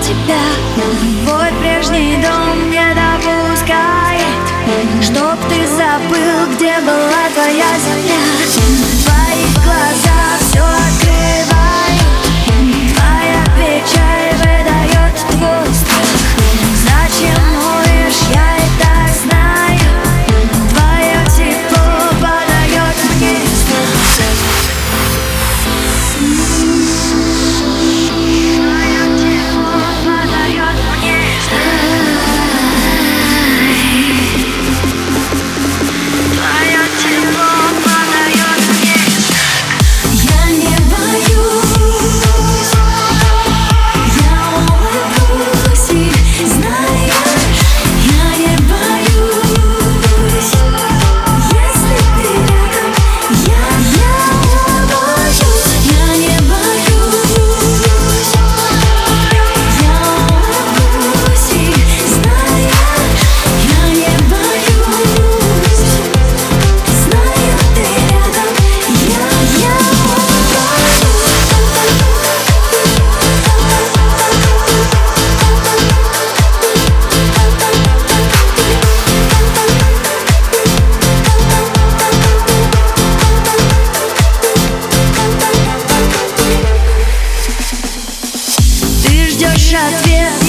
тебя. Твой прежний дом не допускает Чтоб ты забыл, где была твоя земля. ждешь ответ.